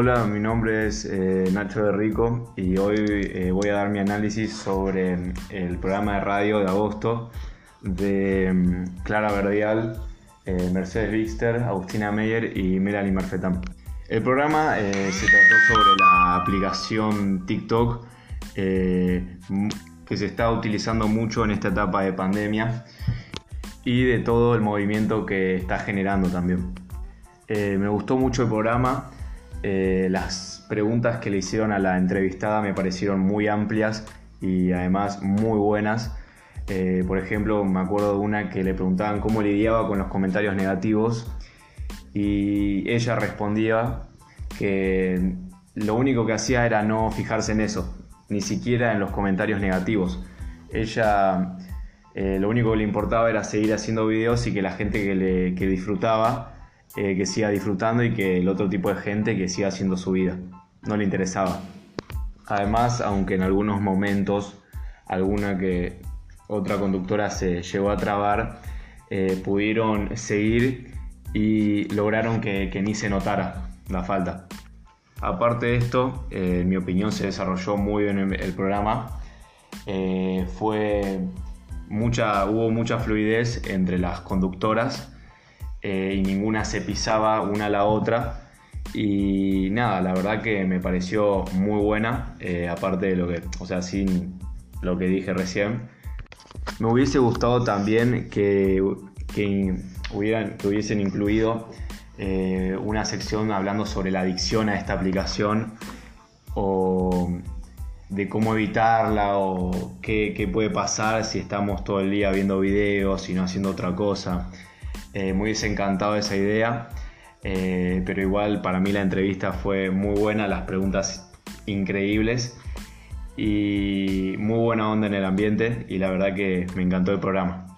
Hola, mi nombre es eh, Nacho de Rico y hoy eh, voy a dar mi análisis sobre mm, el programa de radio de agosto de mm, Clara Verdial, eh, Mercedes Wixter, Agustina Meyer y Melanie Marfetam. El programa se trató sobre la aplicación TikTok que se está utilizando mucho en esta etapa de pandemia y de todo el movimiento que está generando también. me gustó mucho el programa eh, las preguntas que le hicieron a la entrevistada me parecieron muy amplias y además muy buenas. Eh, por ejemplo, me acuerdo de una que le preguntaban cómo lidiaba con los comentarios negativos y ella respondía que lo único que hacía era no fijarse en eso, ni siquiera en los comentarios negativos. Ella eh, lo único que le importaba era seguir haciendo videos y que la gente que, le, que disfrutaba eh, que siga disfrutando y que el otro tipo de gente que siga haciendo su vida. No le interesaba. Además, aunque en algunos momentos alguna que otra conductora se llegó a trabar, eh, pudieron seguir y lograron que, ni se notara la falta. Aparte de esto, eh, en mi opinión se desarrolló muy bien el, programa. fue mucha, hubo mucha fluidez entre las conductoras eh, y ninguna se pisaba una a la otra. Y nada, la verdad que me pareció muy buena, eh, aparte de lo que, o sea, sin lo que dije recién. Me hubiese gustado también que, que, hubieran, que hubiesen incluido eh, una sección hablando sobre la adicción a esta aplicación o de cómo evitarla o qué, qué puede pasar si estamos todo el día viendo videos y no haciendo otra cosa. Eh, muy desencantado de esa idea, eh, pero igual para mí la entrevista fue muy buena, las preguntas increíbles y muy buena onda en el ambiente y la verdad que me encantó el programa.